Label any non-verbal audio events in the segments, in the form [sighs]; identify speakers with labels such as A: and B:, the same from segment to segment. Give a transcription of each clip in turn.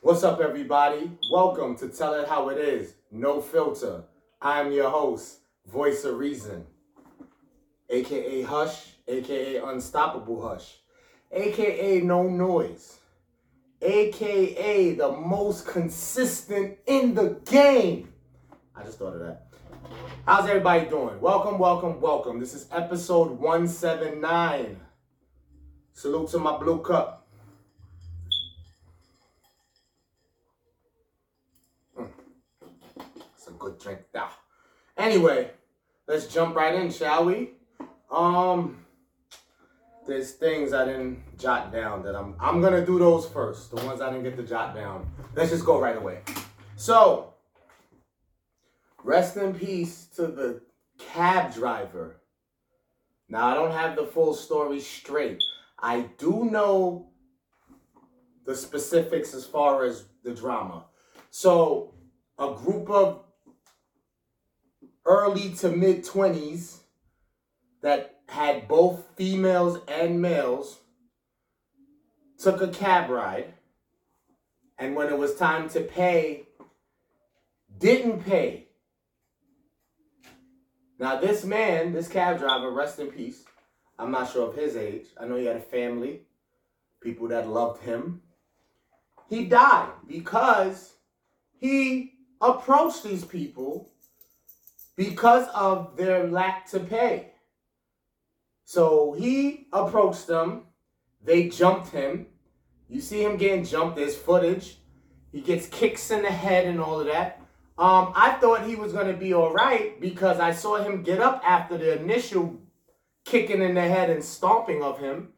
A: What's up, everybody? Welcome to Tell It How It Is, No Filter. I'm your host, Voice of Reason, aka Hush, aka Unstoppable Hush, aka No Noise, aka the most consistent in the game. I just thought of that. How's everybody doing? Welcome, welcome, welcome. This is episode 179. Salute to my blue cup. Mm. It's a good drink. Now, anyway, let's jump right in, shall we? Um, there's things I didn't jot down that I'm I'm gonna do those first. The ones I didn't get to jot down. Let's just go right away. So, rest in peace to the cab driver. Now I don't have the full story straight. I do know the specifics as far as the drama. So, a group of early to mid 20s that had both females and males took a cab ride. And when it was time to pay didn't pay. Now this man this cab driver rest in peace. I'm not sure of his age. I know he had a family people that loved him. He died because he approached these people because of their lack to pay. So he approached them. They jumped him. You see him getting jumped. There's footage. He gets kicks in the head and all of that. Um, I thought he was going to be all right because I saw him get up after the initial kicking in the head and stomping of him.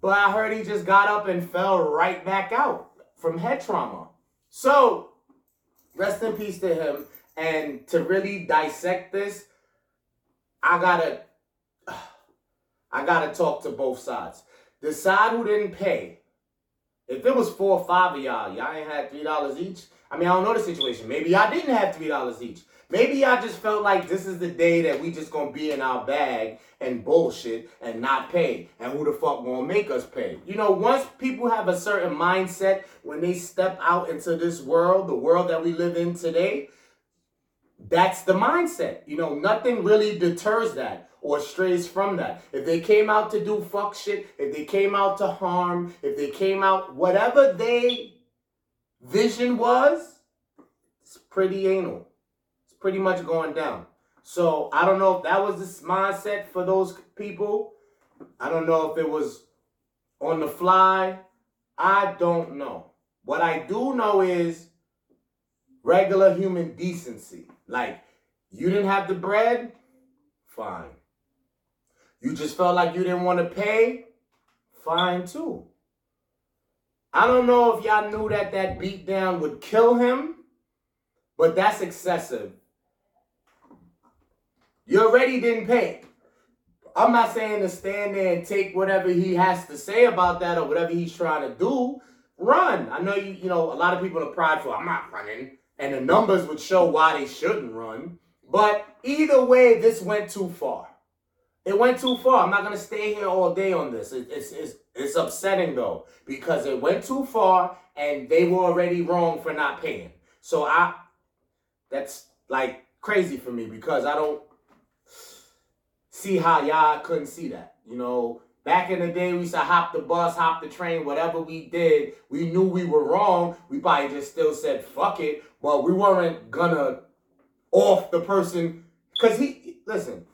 A: But I heard he just got up and fell right back out from head trauma. So, rest in peace to him. And to really dissect this, I gotta [sighs] I gotta talk to both sides. The side who didn't pay, if it was four or five of y'all, y'all ain't had three dollars each. I mean, I don't know the situation. Maybe y'all didn't have three dollars each. Maybe y'all just felt like this is the day that we just gonna be in our bag and bullshit and not pay. And who the fuck gonna make us pay? You know, once people have a certain mindset when they step out into this world, the world that we live in today, that's the mindset. You know, nothing really deters that or strays from that. If they came out to do fuck shit, if they came out to harm, if they came out, whatever they vision was, it's pretty anal. It's pretty much going down. So I don't know if that was this mindset for those people. I don't know if it was on the fly. I don't know. What I do know is regular human decency. Like, you didn't have the bread? Fine. You just felt like you didn't want to pay? Fine too. I don't know if y'all knew that that beatdown would kill him, but that's excessive. You already didn't pay. I'm not saying to stand there and take whatever he has to say about that or whatever he's trying to do. Run. I know you, you know, a lot of people are prideful. I'm not running and the numbers would show why they shouldn't run. But either way, this went too far. It went too far. I'm not gonna stay here all day on this. It, it's it's it's upsetting though because it went too far and they were already wrong for not paying. So I, that's like crazy for me because I don't see how y'all couldn't see that. You know, Back in the day, we used to hop the bus, hop the train, whatever we did. We knew we were wrong. We probably just still said fuck it, but we weren't gonna off the person because he listen.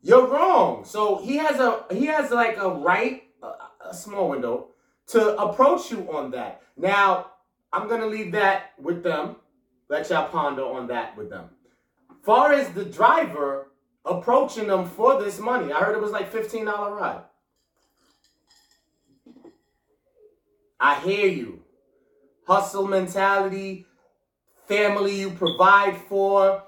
A: You're wrong. So he has a he has like a right a, a small window to approach you on that. Now I'm gonna leave that with them. Let y'all ponder on that with them. Far as the driver approaching them for this money, I heard it was like $15 ride. I hear you. Hustle mentality, family you provide for.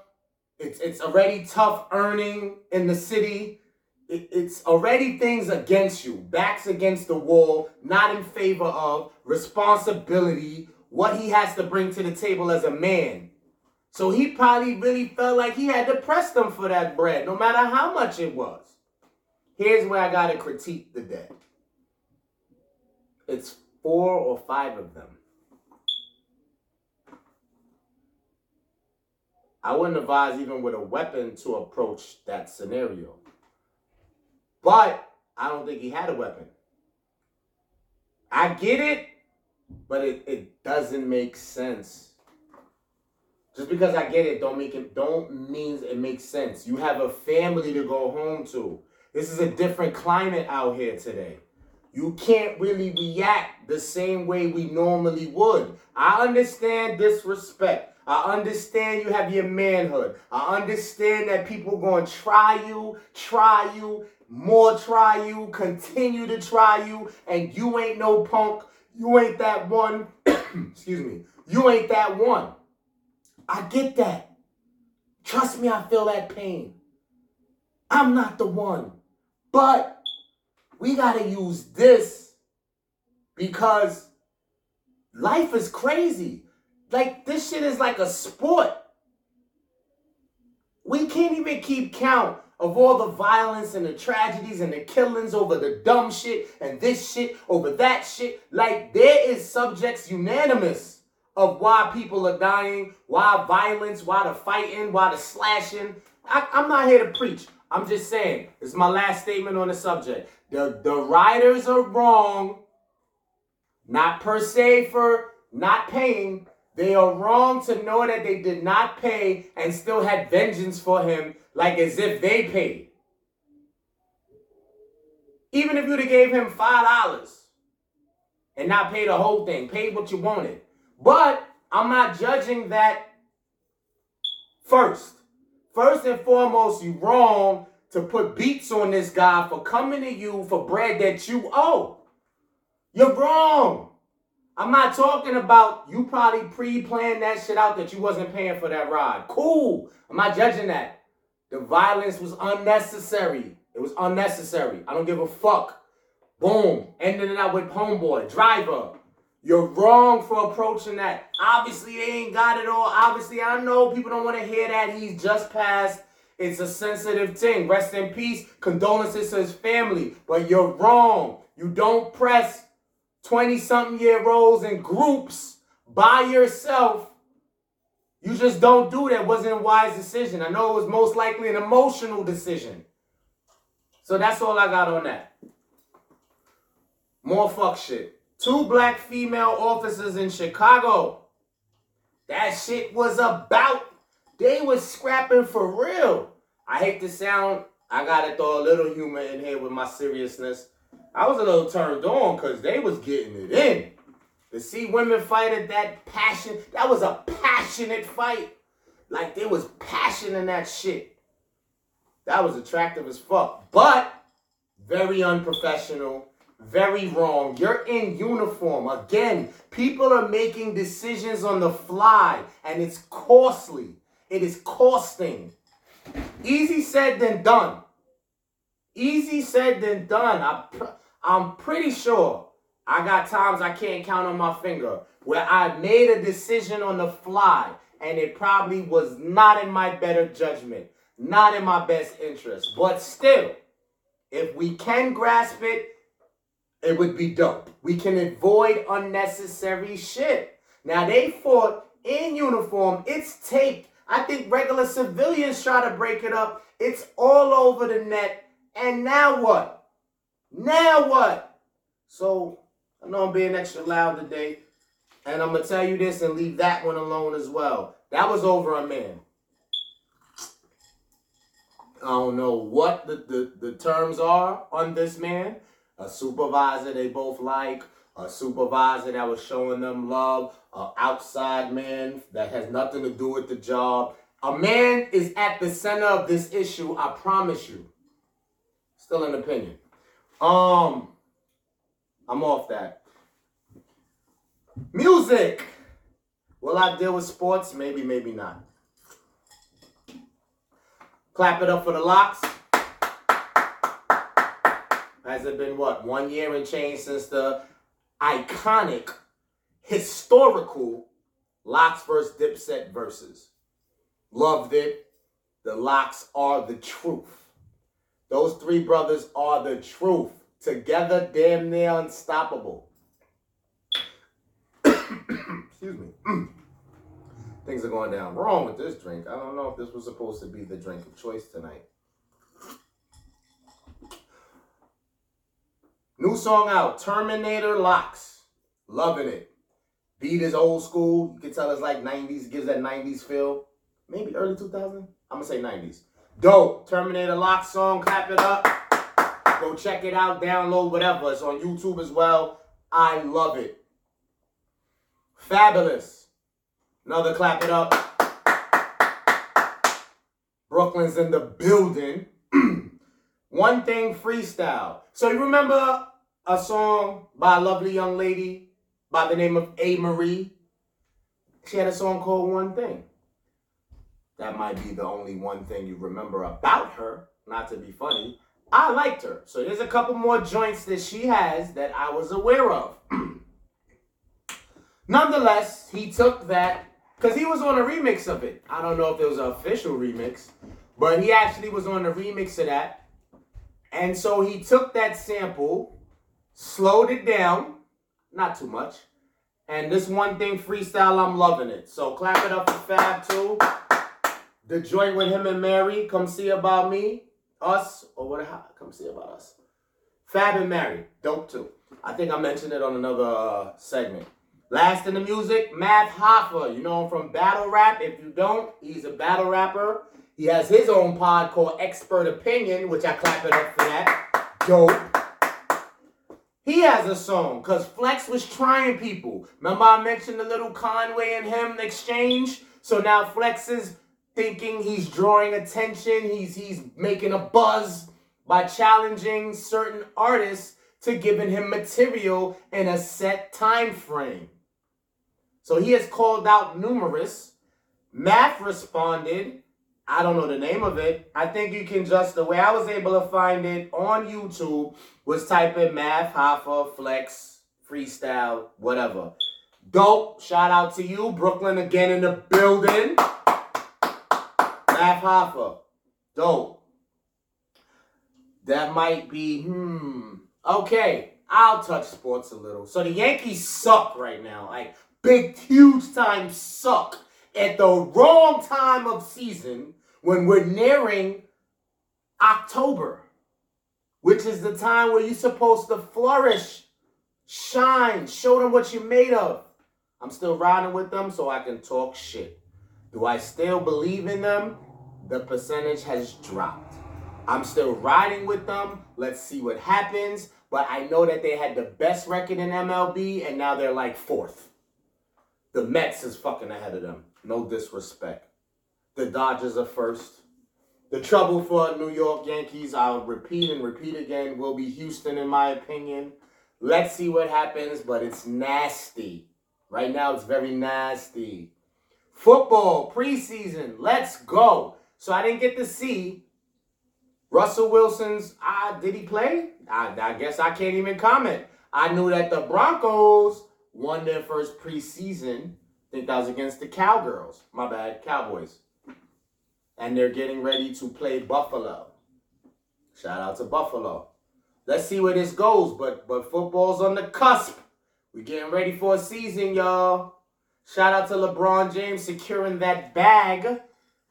A: It's, it's already tough earning in the city. It, it's already things against you, backs against the wall, not in favor of responsibility, what he has to bring to the table as a man. So he probably really felt like he had to press them for that bread, no matter how much it was. Here's where I got to critique the dead. It's four or five of them. I wouldn't advise even with a weapon to approach that scenario. But I don't think he had a weapon. I get it, but it, it doesn't make sense. Just because I get it, don't make it don't means it makes sense. You have a family to go home to. This is a different climate out here today. You can't really react the same way we normally would. I understand disrespect. I understand you have your manhood. I understand that people going to try you, try you, more try you, continue to try you, and you ain't no punk. You ain't that one. [coughs] Excuse me. You ain't that one. I get that. Trust me, I feel that pain. I'm not the one. But we got to use this because life is crazy. Like, this shit is like a sport. We can't even keep count of all the violence and the tragedies and the killings over the dumb shit and this shit over that shit. Like, there is subjects unanimous of why people are dying, why violence, why the fighting, why the slashing. I, I'm not here to preach. I'm just saying, this is my last statement on the subject. The, the writers are wrong, not per se for not paying. They are wrong to know that they did not pay and still had vengeance for him, like as if they paid. Even if you'd have gave him five dollars and not paid the whole thing, paid what you wanted. But I'm not judging that first. First and foremost, you wrong to put beats on this guy for coming to you for bread that you owe. You're wrong. I'm not talking about you probably pre-planned that shit out that you wasn't paying for that ride. Cool. I'm not judging that. The violence was unnecessary. It was unnecessary. I don't give a fuck. Boom. Ending it up with homeboy, driver. You're wrong for approaching that. Obviously, they ain't got it all. Obviously, I know people don't want to hear that. He's just passed. It's a sensitive thing. Rest in peace. Condolences to his family. But you're wrong. You don't press 20 something year olds in groups by yourself. You just don't do that. Wasn't a wise decision. I know it was most likely an emotional decision. So that's all I got on that. More fuck shit. Two black female officers in Chicago. That shit was about. They was scrapping for real. I hate to sound. I gotta throw a little humor in here with my seriousness. I was a little turned on because they was getting it in. To see women fight at that passion, that was a passionate fight. Like there was passion in that shit. That was attractive as fuck. But very unprofessional very wrong. You're in uniform. Again, people are making decisions on the fly and it's costly. It is costing. Easy said than done. Easy said than done. I I'm pretty sure I got times I can't count on my finger where I made a decision on the fly and it probably was not in my better judgment, not in my best interest. But still, if we can grasp it, it would be dope. We can avoid unnecessary shit. Now they fought in uniform. It's taped. I think regular civilians try to break it up. It's all over the net. And now what? Now what? So I know I'm being extra loud today. And I'm gonna tell you this and leave that one alone as well. That was over a man. I don't know what the, the, the terms are on this man a supervisor they both like, a supervisor that was showing them love, an outside man that has nothing to do with the job. A man is at the center of this issue, I promise you. Still an opinion. Um, I'm off that. Music. Will I deal with sports? Maybe, maybe not. Clap it up for the LOX. Has it been what one year and change since the iconic, historical LOX versus Dipset Verzuz? Loved it. The LOX are the truth. Those three brothers are the truth. Together, damn near unstoppable. [coughs] Excuse me. [coughs] Things are going down wrong with this drink. I don't know if this was supposed to be the drink of choice tonight. New song out, Terminator LOX. Loving it. Beat is old school. You can tell it's like 90s, gives that 90s feel. Maybe early 2000? I'm gonna say 90s. Dope. Terminator LOX song, clap it up. Go check it out, download whatever. It's on YouTube as well. I love it. Fabolous. Another clap it up. Brooklyn's in the building. [clears throat] One thing freestyle. So you remember a song by a lovely young lady by the name of Amerie? She had a song called One Thing. That might be the only one thing you remember about her, not to be funny. I liked her. So there's a couple more joints that she has that I was aware of. [clears throat] Nonetheless, he took that because he was on a remix of it. I don't know if it was an official remix, but he actually was on a remix of that. And so he took that sample, slowed it down, not too much. And this one thing freestyle, I'm loving it. So clap it up for Fab too. The joint with him and Mary, come see about me, us, or what? Come see about us. Fab and Mary, dope too. I think I mentioned it on another uh, segment. Last in the music, Math Hoffa. You know him from Battle Rap. If you don't, he's a battle rapper. He has his own pod called Expert Opinion, which I clap it up for that. Dope. He has a song because Flex was trying people. Remember I mentioned the little Conway and him exchange? So now Flex is thinking he's drawing attention. He's he's making a buzz by challenging certain artists to giving him material in a set time frame. So he has called out numerous. Math responded. I don't know the name of it. I think you can just, the way I was able to find it on YouTube was type in Math, Hoffa, Flex, Freestyle, whatever. Dope. Shout out to you. Brooklyn again in the building. Math Hoffa. Dope. That might be, hmm. Okay, I'll touch sports a little. So the Yankees suck right now. Like, big, huge time suck at the wrong time of season when we're nearing October, which is the time where you're supposed to flourish, shine, show them what you're made of. I'm still riding with them so I can talk shit. Do I still believe in them? The percentage has dropped. I'm still riding with them. Let's see what happens. But I know that they had the best record in MLB and now they're like fourth. The Mets is fucking ahead of them. No disrespect. The Dodgers are first. The trouble for New York Yankees, I'll repeat and repeat again, will be Houston, in my opinion. Let's see what happens, but it's nasty. Right now, it's very nasty. Football, preseason, let's go. So I didn't get to see Russell Wilson's. Uh, did he play? I, I guess I can't even comment. I knew that the Broncos won their first preseason. I think that was against the Cowgirls. My bad, Cowboys. And they're getting ready to play Buffalo. Shout out to Buffalo. Let's see where this goes, but but football's on the cusp. We're getting ready for a season, y'all. Shout out to LeBron James securing that bag.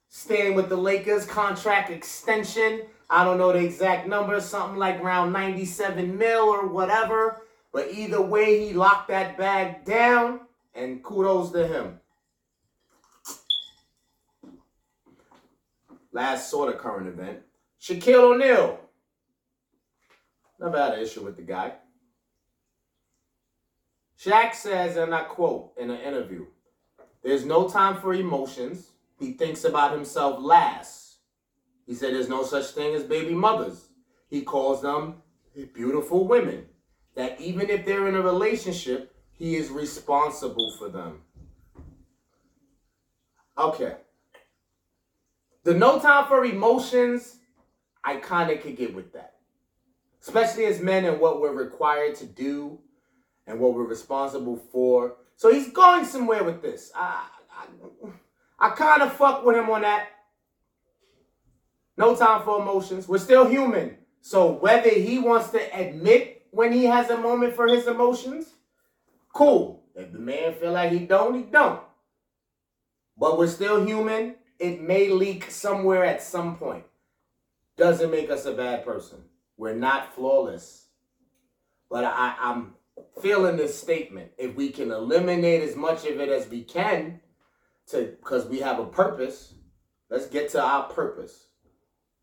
A: Staying with the Lakers, contract extension. I don't know the exact number, something like around 97 mil or whatever. But either way, he locked that bag down, and kudos to him. Last sort of current event Shaquille O'Neal. Never had an issue with the guy. Shaq says, and I quote in an interview, there's no time for emotions. He thinks about himself last. He said there's no such thing as baby mothers. He calls them beautiful women that even if they're in a relationship, he is responsible for them. Okay. The no time for emotions, I kind of could get with that. Especially as men and what we're required to do and what we're responsible for. So he's going somewhere with this. I, I, I kind of fuck with him on that. No time for emotions. We're still human. So whether he wants to admit when he has a moment for his emotions, cool. If the man feel like he don't, he don't. but we're still human. It may leak somewhere at some point. Doesn't make us a bad person. We're not flawless. But I, I'm feeling this statement. If we can eliminate as much of it as we can, to because we have a purpose, let's get to our purpose.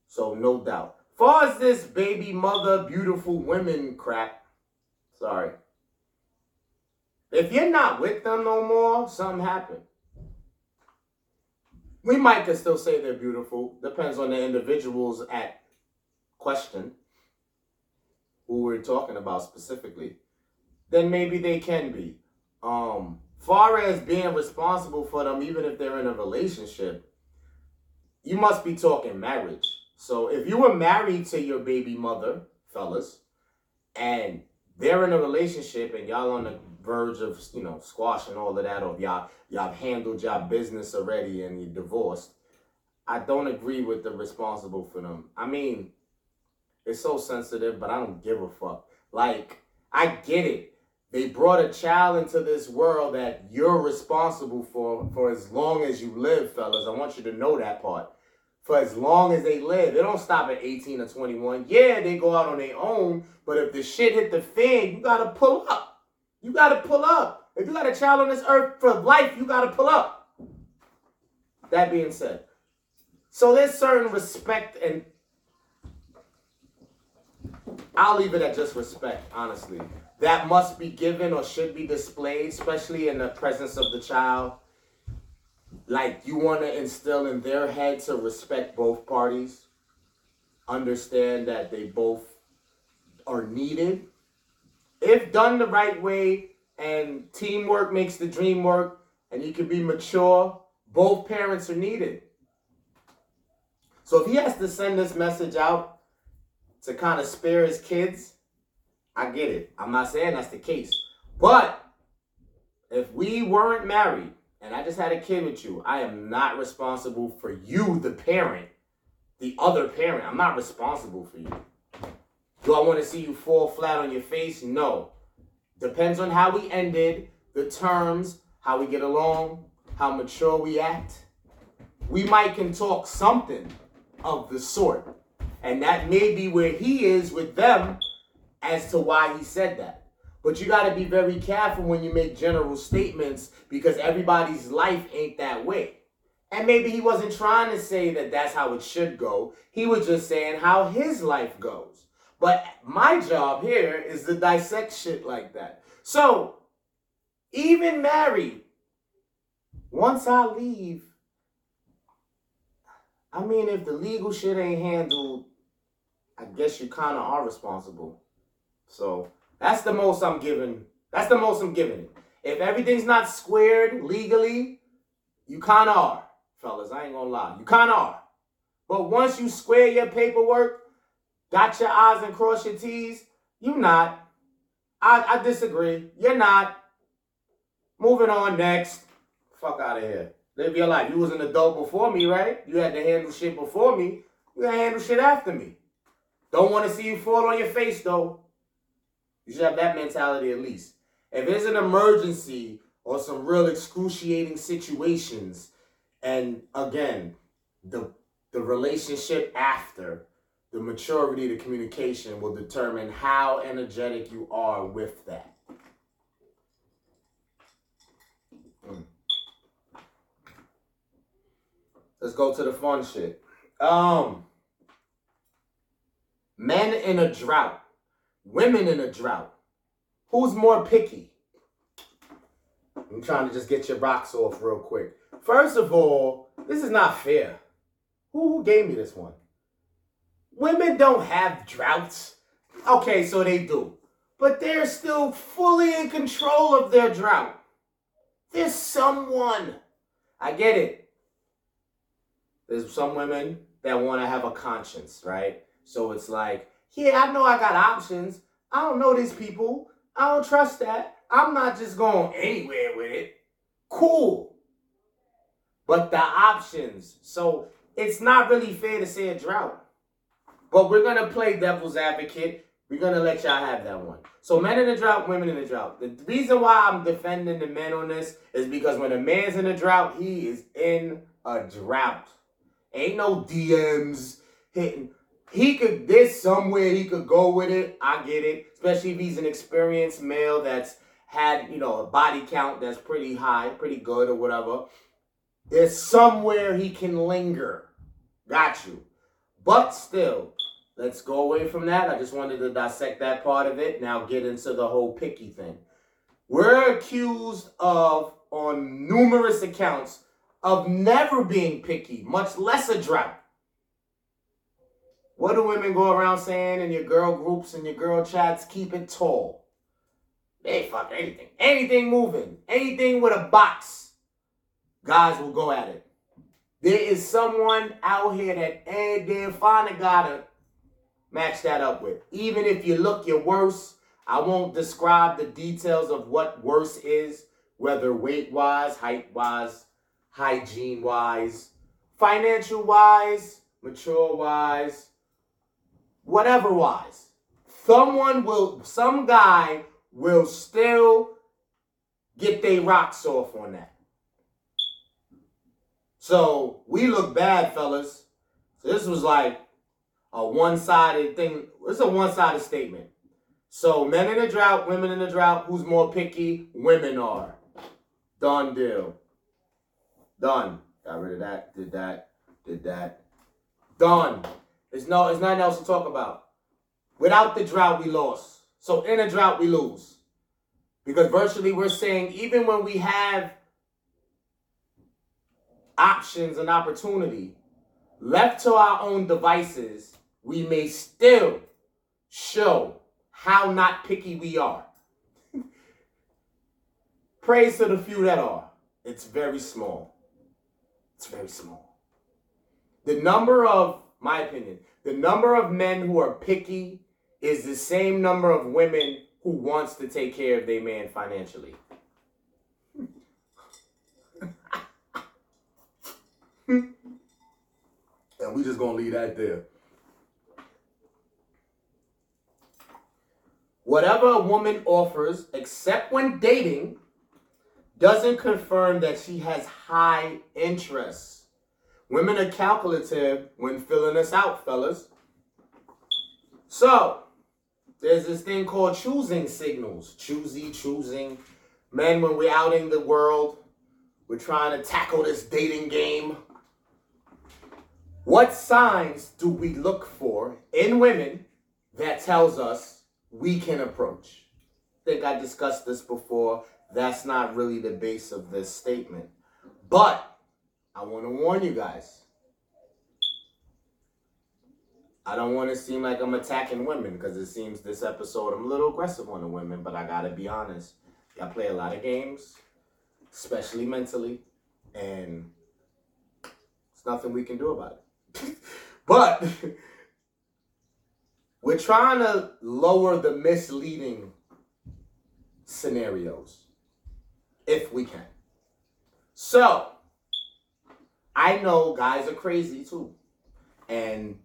A: So no doubt. Far as this baby mother, beautiful women crap, sorry. If you're not with them no more, something happened. We might could still say they're beautiful. Depends on the individuals at question who we're talking about specifically. Then maybe they can be. Um, far as being responsible for them, even if they're in a relationship, you must be talking marriage. So if you were married to your baby mother, fellas, and they're in a relationship and y'all on the verge of you know squashing all of that, or y'all y'all handled y'all business already and you divorced, I don't agree with the responsible for them. I mean, it's so sensitive, but I don't give a fuck. Like I get it. They brought a child into this world that you're responsible for for as long as you live, fellas. I want you to know that part. For as long as they live, they don't stop at 18 or 21. Yeah, they go out on their own, but if the shit hit the fan, you gotta pull up. You gotta pull up. If you got a child on this earth for life, you gotta pull up. That being said, so there's certain respect and I'll leave it at just respect, honestly. That must be given or should be displayed, especially in the presence of the child. Like you want to instill in their head to respect both parties, understand that they both are needed. If done the right way and teamwork makes the dream work and you can be mature, both parents are needed. So if he has to send this message out to kind of spare his kids, I get it. I'm not saying that's the case. But if we weren't married and I just had a kid with you, I am not responsible for you, the parent, the other parent. I'm not responsible for you. Do I want to see you fall flat on your face? No. Depends on how we ended, the terms, how we get along, how mature we act. We might can talk something of the sort. And that may be where he is with them as to why he said that. But you got to be very careful when you make general statements because everybody's life ain't that way. And maybe he wasn't trying to say that that's how it should go. He was just saying how his life goes. But my job here is to dissect shit like that. So, even married, once I leave, I mean, if the legal shit ain't handled, I guess you kind of are responsible. So that's the most I'm giving. That's the most I'm giving If everything's not squared legally, you kind of are, fellas. I ain't gonna lie. You kind of are. But once you square your paperwork, got your I's and cross your T's, you not. I, I disagree. You're not. Moving on next. Fuck out of here. Live your life. You was an adult before me, right? You had to handle shit before me. You gotta handle shit after me. Don't want to see you fall on your face though. You should have that mentality at least. If there's an emergency or some real excruciating situations, and again, the the relationship after, the maturity, the communication will determine how energetic you are with that. Mm. Let's go to the fun shit. Um, men in a drought women in a drought. Who's more picky? I'm trying to just get your rocks off real quick. First of all, this is not fair. Who, who gave me this one? Women don't have droughts. Okay, so they do. But they're still fully in control of their drought. There's someone. I get it. There's some women that want to have a conscience, right? So it's like, yeah, I know I got options. I don't know these people. I don't trust that. I'm not just going anywhere with it. Cool. But the options. So it's not really fair to say a drought. But we're to play devil's advocate. We're gonna let y'all have that one. So men in the drought, women in the drought. The reason why I'm defending the men on this is because when a man's in a drought, he is in a drought. Ain't no DMs hitting. He could there's somewhere he could go with it. I get it. Especially if he's an experienced male that's had, you know, a body count that's pretty high, pretty good or whatever. There's somewhere he can linger. Got you. But still, let's go away from that. I just wanted to dissect that part of it. Now get into the whole picky thing. We're accused of, on numerous accounts, of never being picky, much less a drought. What do women go around saying in your girl groups and your girl chats? Keep it tall. They fuck anything. Anything moving. Anything with a box. Guys will go at it. There is someone out here that ain't damn fine gotta match that up with. Even if you look your worst, I won't describe the details of what worse is, whether weight wise, height wise, hygiene wise, financial wise, mature wise, whatever wise. Someone will, some guy will still get their rocks off on that. So we look bad, fellas. So this was like a one-sided thing. It's a one-sided statement. So men in the drought, women in the drought. Who's more picky? Women are. Done deal. Done. Got rid of that. Did that. Did that. Done. There's no. There's nothing else to talk about. Without the drought, we lost. So in a drought, we lose. Because virtually we're saying even when we have options and opportunity left to our own devices, we may still show how not picky we are. [laughs] Praise to the few that are. It's very small. It's very small. The number of, my opinion, the number of men who are picky is the same number of women who wants to take care of their man financially. [laughs] and we just gonna leave that there. Whatever a woman offers, except when dating, doesn't confirm that she has high interests. Women are calculative when filling us out, fellas. So, there's this thing called choosing signals. Choosy, choosing. Men, when we're out in the world, we're trying to tackle this dating game. What signs do we look for in women that tells us we can approach? I think I discussed this before. That's not really the base of this statement. But I want to warn you guys. I don't want to seem like I'm attacking women because it seems this episode I'm a little aggressive on the women, but I gotta be honest. I play a lot of games, especially mentally, and it's nothing we can do about it. [laughs] but [laughs] we're trying to lower the misleading scenarios if we can. So, I know guys are crazy too. And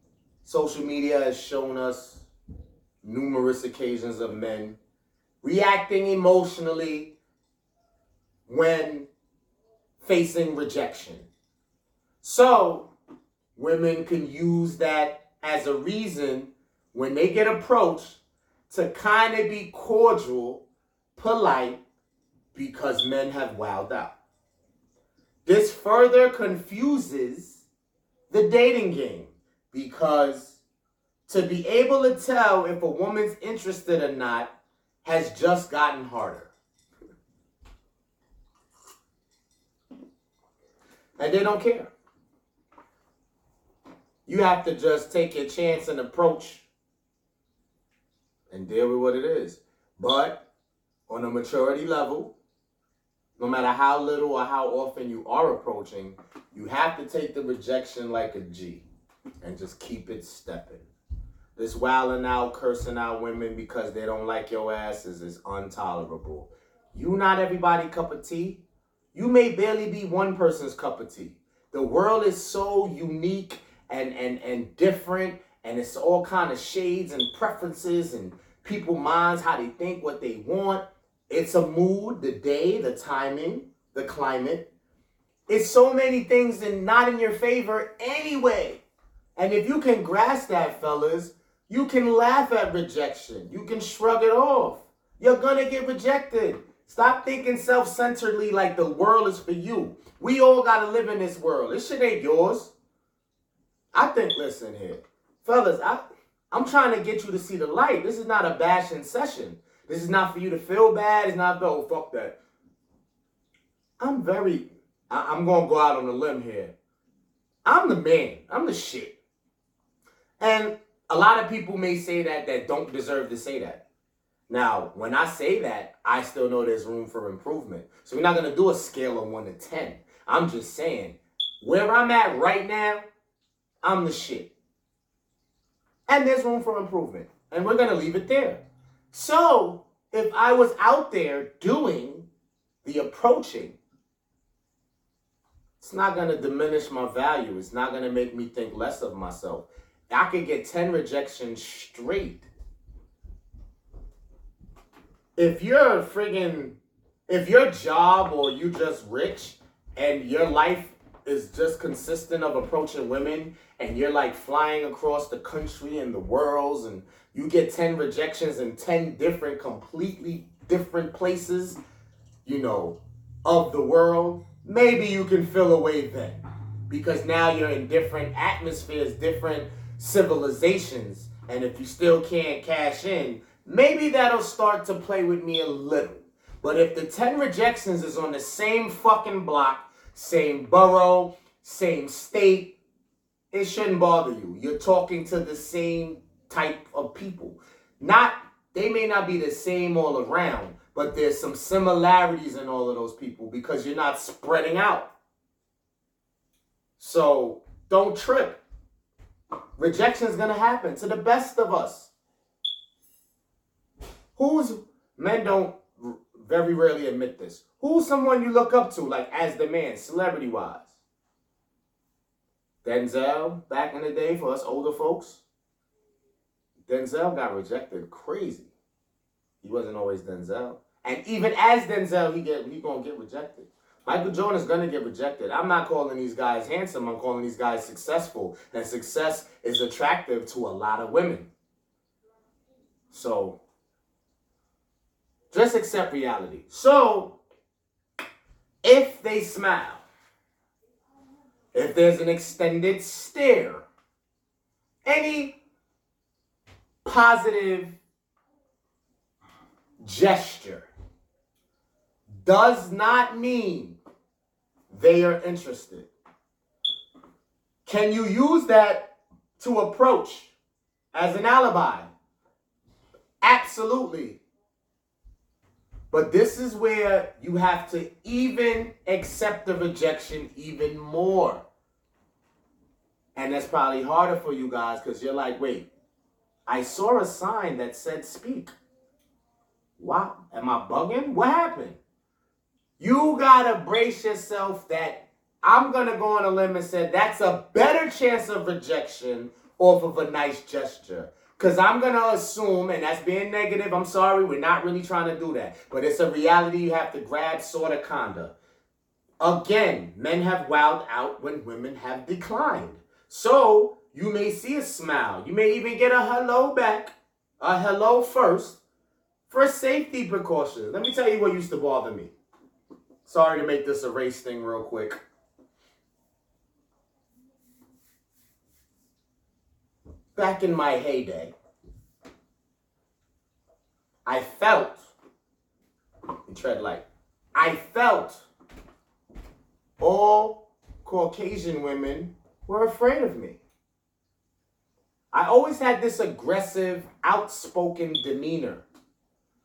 A: social media has shown us numerous occasions of men reacting emotionally when facing rejection. So, women can use that as a reason when they get approached to kind of be cordial, polite, because men have wowed out. This further confuses the dating game because to be able to tell if a woman's interested or not has just gotten harder. And they don't care. You have to just take your chance and approach and deal with what it is. But on a maturity level, no matter how little or how often you are approaching, you have to take the rejection like a G and just keep it stepping. This wilding out, cursing out women because they don't like your asses is intolerable. You not everybody cup of tea. You may barely be one person's cup of tea. The world is so unique and and and different and it's all kind of shades and preferences and people minds how they think what they want. It's a mood the day the timing the climate. It's so many things and not in your favor anyway. And if you can grasp that fellas you can laugh at rejection. You can shrug it off. You're gonna get rejected. Stop thinking self-centeredly like the world is for you. We all gotta live in this world. This shit ain't yours. I think, listen here, fellas, I, I'm trying to get you to see the light. This is not a bashing session. This is not for you to feel bad. It's not, oh, fuck that. I'm very, I, I'm going to go out on a limb here. I'm the man. I'm the shit. And a lot of people may say that that don't deserve to say that. Now, when I say that, I still know there's room for improvement. So we're not going to do a scale of 1 to 10. I'm just saying, where I'm at right now, I'm the shit. And there's room for improvement. And we're going to leave it there. So, if I was out there doing the approaching, it's not going to diminish my value. It's not going to make me think less of myself. I could get 10 rejections straight. If you're friggin', if your job or you just rich and your life is just consistent of approaching women and you're like flying across the country and the worlds and you get 10 rejections in 10 different completely different places you know of the world maybe you can fill away then. Because now you're in different atmospheres different civilizations and if you still can't cash in maybe that'll start to play with me a little. But if the 10 rejections is on the same fucking block same borough, same state, it shouldn't bother you. You're talking to the same type of people. Not they may not be the same all around, but there's some similarities in all of those people because you're not spreading out. So don't trip. Rejection is to happen to the best of us. Who's men don't very rarely admit this. Who's someone you look up to, like as the man, celebrity wise? Denzel, back in the day for us older folks. Denzel got rejected crazy. He wasn't always Denzel. And even as Denzel, he get he gonna get rejected. Michael Jordan is gonna get rejected. I'm not calling these guys handsome, I'm calling these guys successful. And success is attractive to a lot of women. So just accept reality. So, if they smile, if there's an extended stare, any positive gesture does not mean they are interested. Can you use that to approach as an alibi? Absolutely. But this is where you have to even accept the rejection even more. And that's probably harder for you guys because you're like, wait, I saw a sign that said speak. What? Am I bugging? What happened? You gotta brace yourself that I'm gonna go on a limb and say that's a better chance of rejection off of a nice gesture. Because I'm to assume, and that's being negative, I'm sorry, we're not really trying to do that. But it's a reality you have to grab, sort of, kinda. Again, men have wowed out when women have declined. So you may see a smile. You may even get a hello back, a hello first, for safety precautions. Let me tell you what used to bother me. Sorry to make this a race thing real quick. back in my heyday, I felt, tread light, I felt all Caucasian women were afraid of me. I always had this aggressive, outspoken demeanor.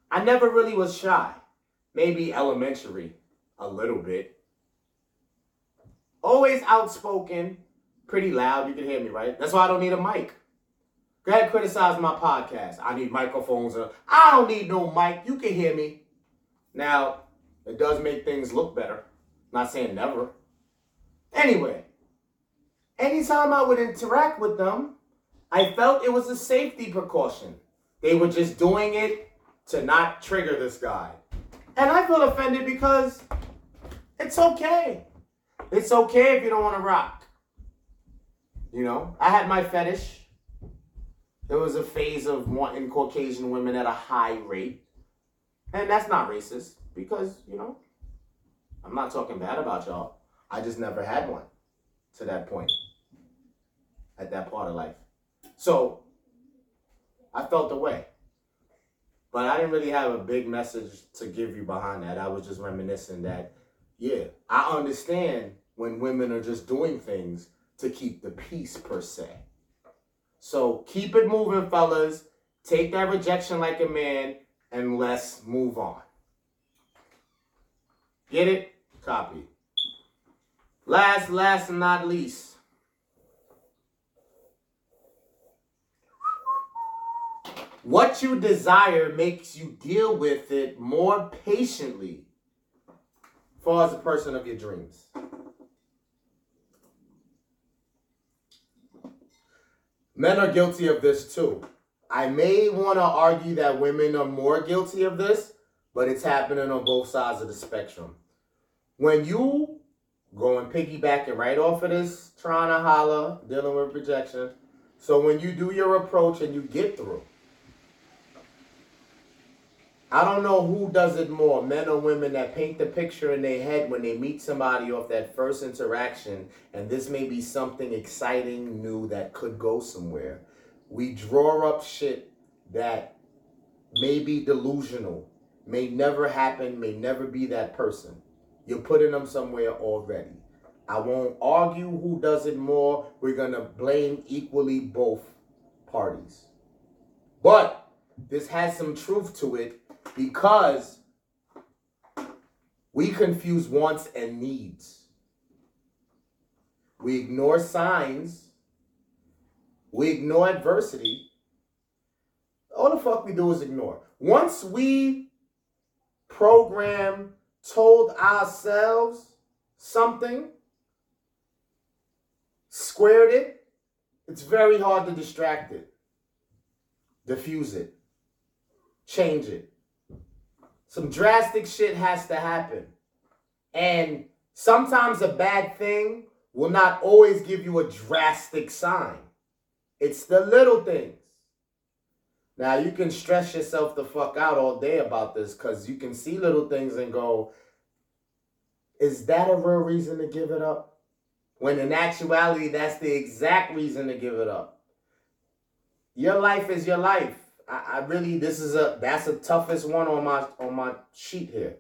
A: I never really was shy. Maybe elementary, a little bit. Always outspoken, pretty loud. You can hear me, right? That's why I don't need a mic. Go ahead criticize my podcast. I need microphones. Uh, I don't need no mic. You can hear me. Now, it does make things look better. Not saying never. Anyway, anytime I would interact with them, I felt it was a safety precaution. They were just doing it to not trigger this guy. And I feel offended because it's okay. It's okay if you don't want to rock. You know, I had my fetish. There was a phase of wanting Caucasian women at a high rate. And that's not racist because, you know, I'm not talking bad about y'all. I just never had one to that point at that part of life. So I felt the way. But I didn't really have a big message to give you behind that. I was just reminiscing that, yeah, I understand when women are just doing things to keep the peace per se. So keep it moving, fellas. Take that rejection like a man and let's move on. Get it? Copy. Last, last, and not least. What you desire makes you deal with it more patiently, far as the person of your dreams. Men are guilty of this too. I may want to argue that women are more guilty of this, but it's happening on both sides of the spectrum. When you going piggybacking right off of this, trying to holler, dealing with rejection. So when you do your approach and you get through, I don't know who does it more, men or women that paint the picture in their head when they meet somebody off that first interaction, and this may be something exciting, new that could go somewhere. We draw up shit that may be delusional, may never happen, may never be that person. You're putting them somewhere already. I won't argue who does it more. We're going to blame equally both parties. But this has some truth to it because we confuse wants and needs. We ignore signs. We ignore adversity. All the fuck we do is ignore. Once we program, told ourselves something, squared it, it's very hard to distract it, diffuse it, change it. Some drastic shit has to happen. And sometimes a bad thing will not always give you a drastic sign. It's the little things. Now you can stress yourself the fuck out all day about this because you can see little things and go, is that a real reason to give it up? When in actuality, that's the exact reason to give it up. Your life is your life. I, I really this is a that's the toughest one on my on my sheet here.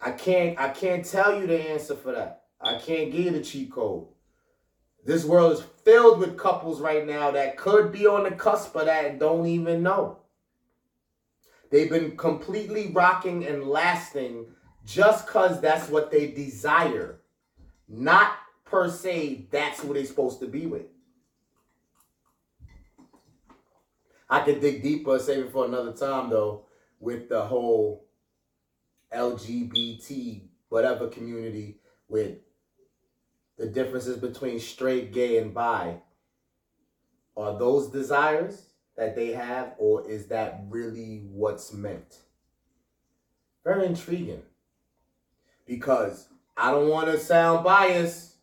A: I can't I can't tell you the answer for that. I can't give you the cheat code. This world is filled with couples right now that could be on the cusp of that and don't even know. They've been completely rocking and lasting just because that's what they desire, not per se that's who they're supposed to be with. I could dig deeper, save it for another time though, with the whole LGBT whatever community with the differences between straight, gay, and bi. Are those desires that they have, or is that really what's meant? Very intriguing. Because I don't want to sound biased.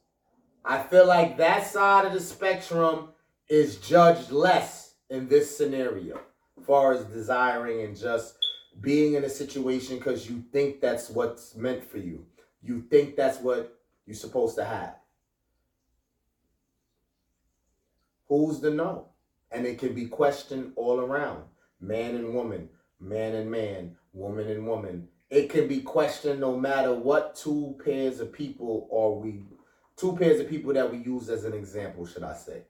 A: I feel like that side of the spectrum is judged less in this scenario, far as desiring and just being in a situation because you think that's what's meant for you. You think that's what you're supposed to have. Who's to know? And it can be questioned all around man and woman, man and man, woman and woman. It can be questioned no matter what two pairs of people are we, two pairs of people that we use as an example, should I say.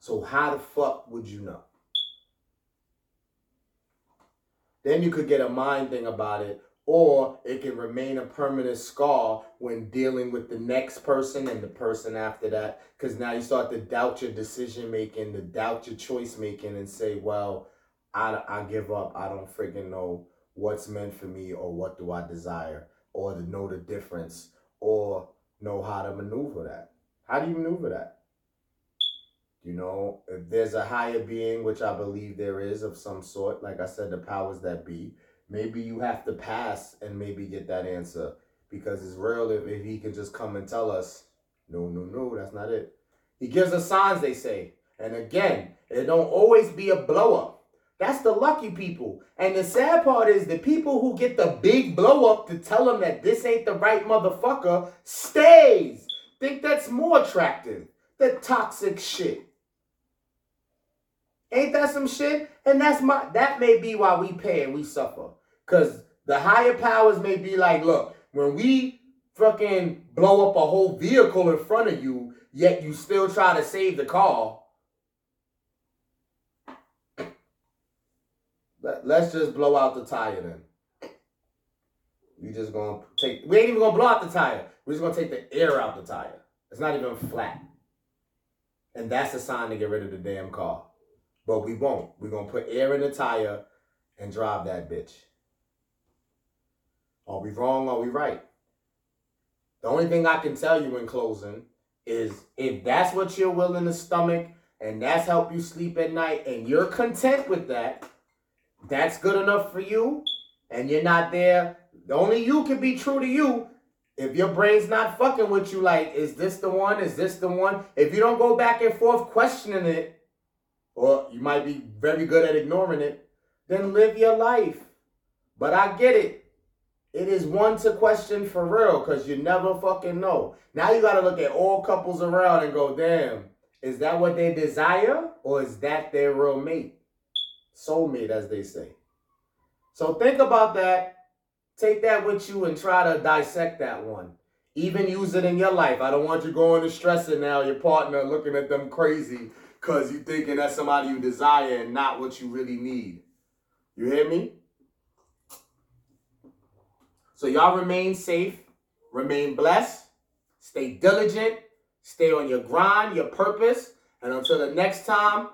A: So how the fuck would you know? Then you could get a mind thing about it, or it can remain a permanent scar when dealing with the next person and the person after that. Because now you start to doubt your decision making, to doubt your choice making, and say, well, I, I give up. I don't freaking know what's meant for me, or what do I desire, or to know the difference, or know how to maneuver that. How do you maneuver that? You know, if there's a higher being, which I believe there is of some sort, like I said, the powers that be, maybe you have to pass and maybe get that answer because it's real if, if he can just come and tell us, no, no, no, that's not it. He gives us signs, they say. And again, it don't always be a blow up. That's the lucky people. And the sad part is the people who get the big blow up to tell them that this ain't the right motherfucker stays. Think that's more attractive. The toxic shit. Ain't that some shit? And that's my that may be why we pay and we suffer. Cause the higher powers may be like, look, when we fucking blow up a whole vehicle in front of you, yet you still try to save the car. Let's just blow out the tire then. We just gonna take we ain't even gonna blow out the tire. We're just gonna take the air out the tire. It's not even flat. And that's a sign to get rid of the damn car. But we won't. We're to put air in the tire and drive that bitch. We wrong? Are we right? The only thing I can tell you in closing is if that's what you're willing to stomach and that's help you sleep at night and you're content with that, that's good enough for you and you're not there. Only you can be true to you if your brain's not fucking with you, like, is this the one? Is this the one? If you don't go back and forth questioning it, or you might be very good at ignoring it, then live your life. But I get it. It is one to question for real because you never fucking know. Now you got to look at all couples around and go, damn, is that what they desire or is that their real mate? Soulmate, as they say. So think about that. Take that with you and try to dissect that one. Even use it in your life. I don't want you going to stressing now, your partner looking at them crazy because you thinking that's somebody you desire and not what you really need. You hear me? So y'all remain safe, remain blessed, stay diligent, stay on your grind, your purpose, and until the next time,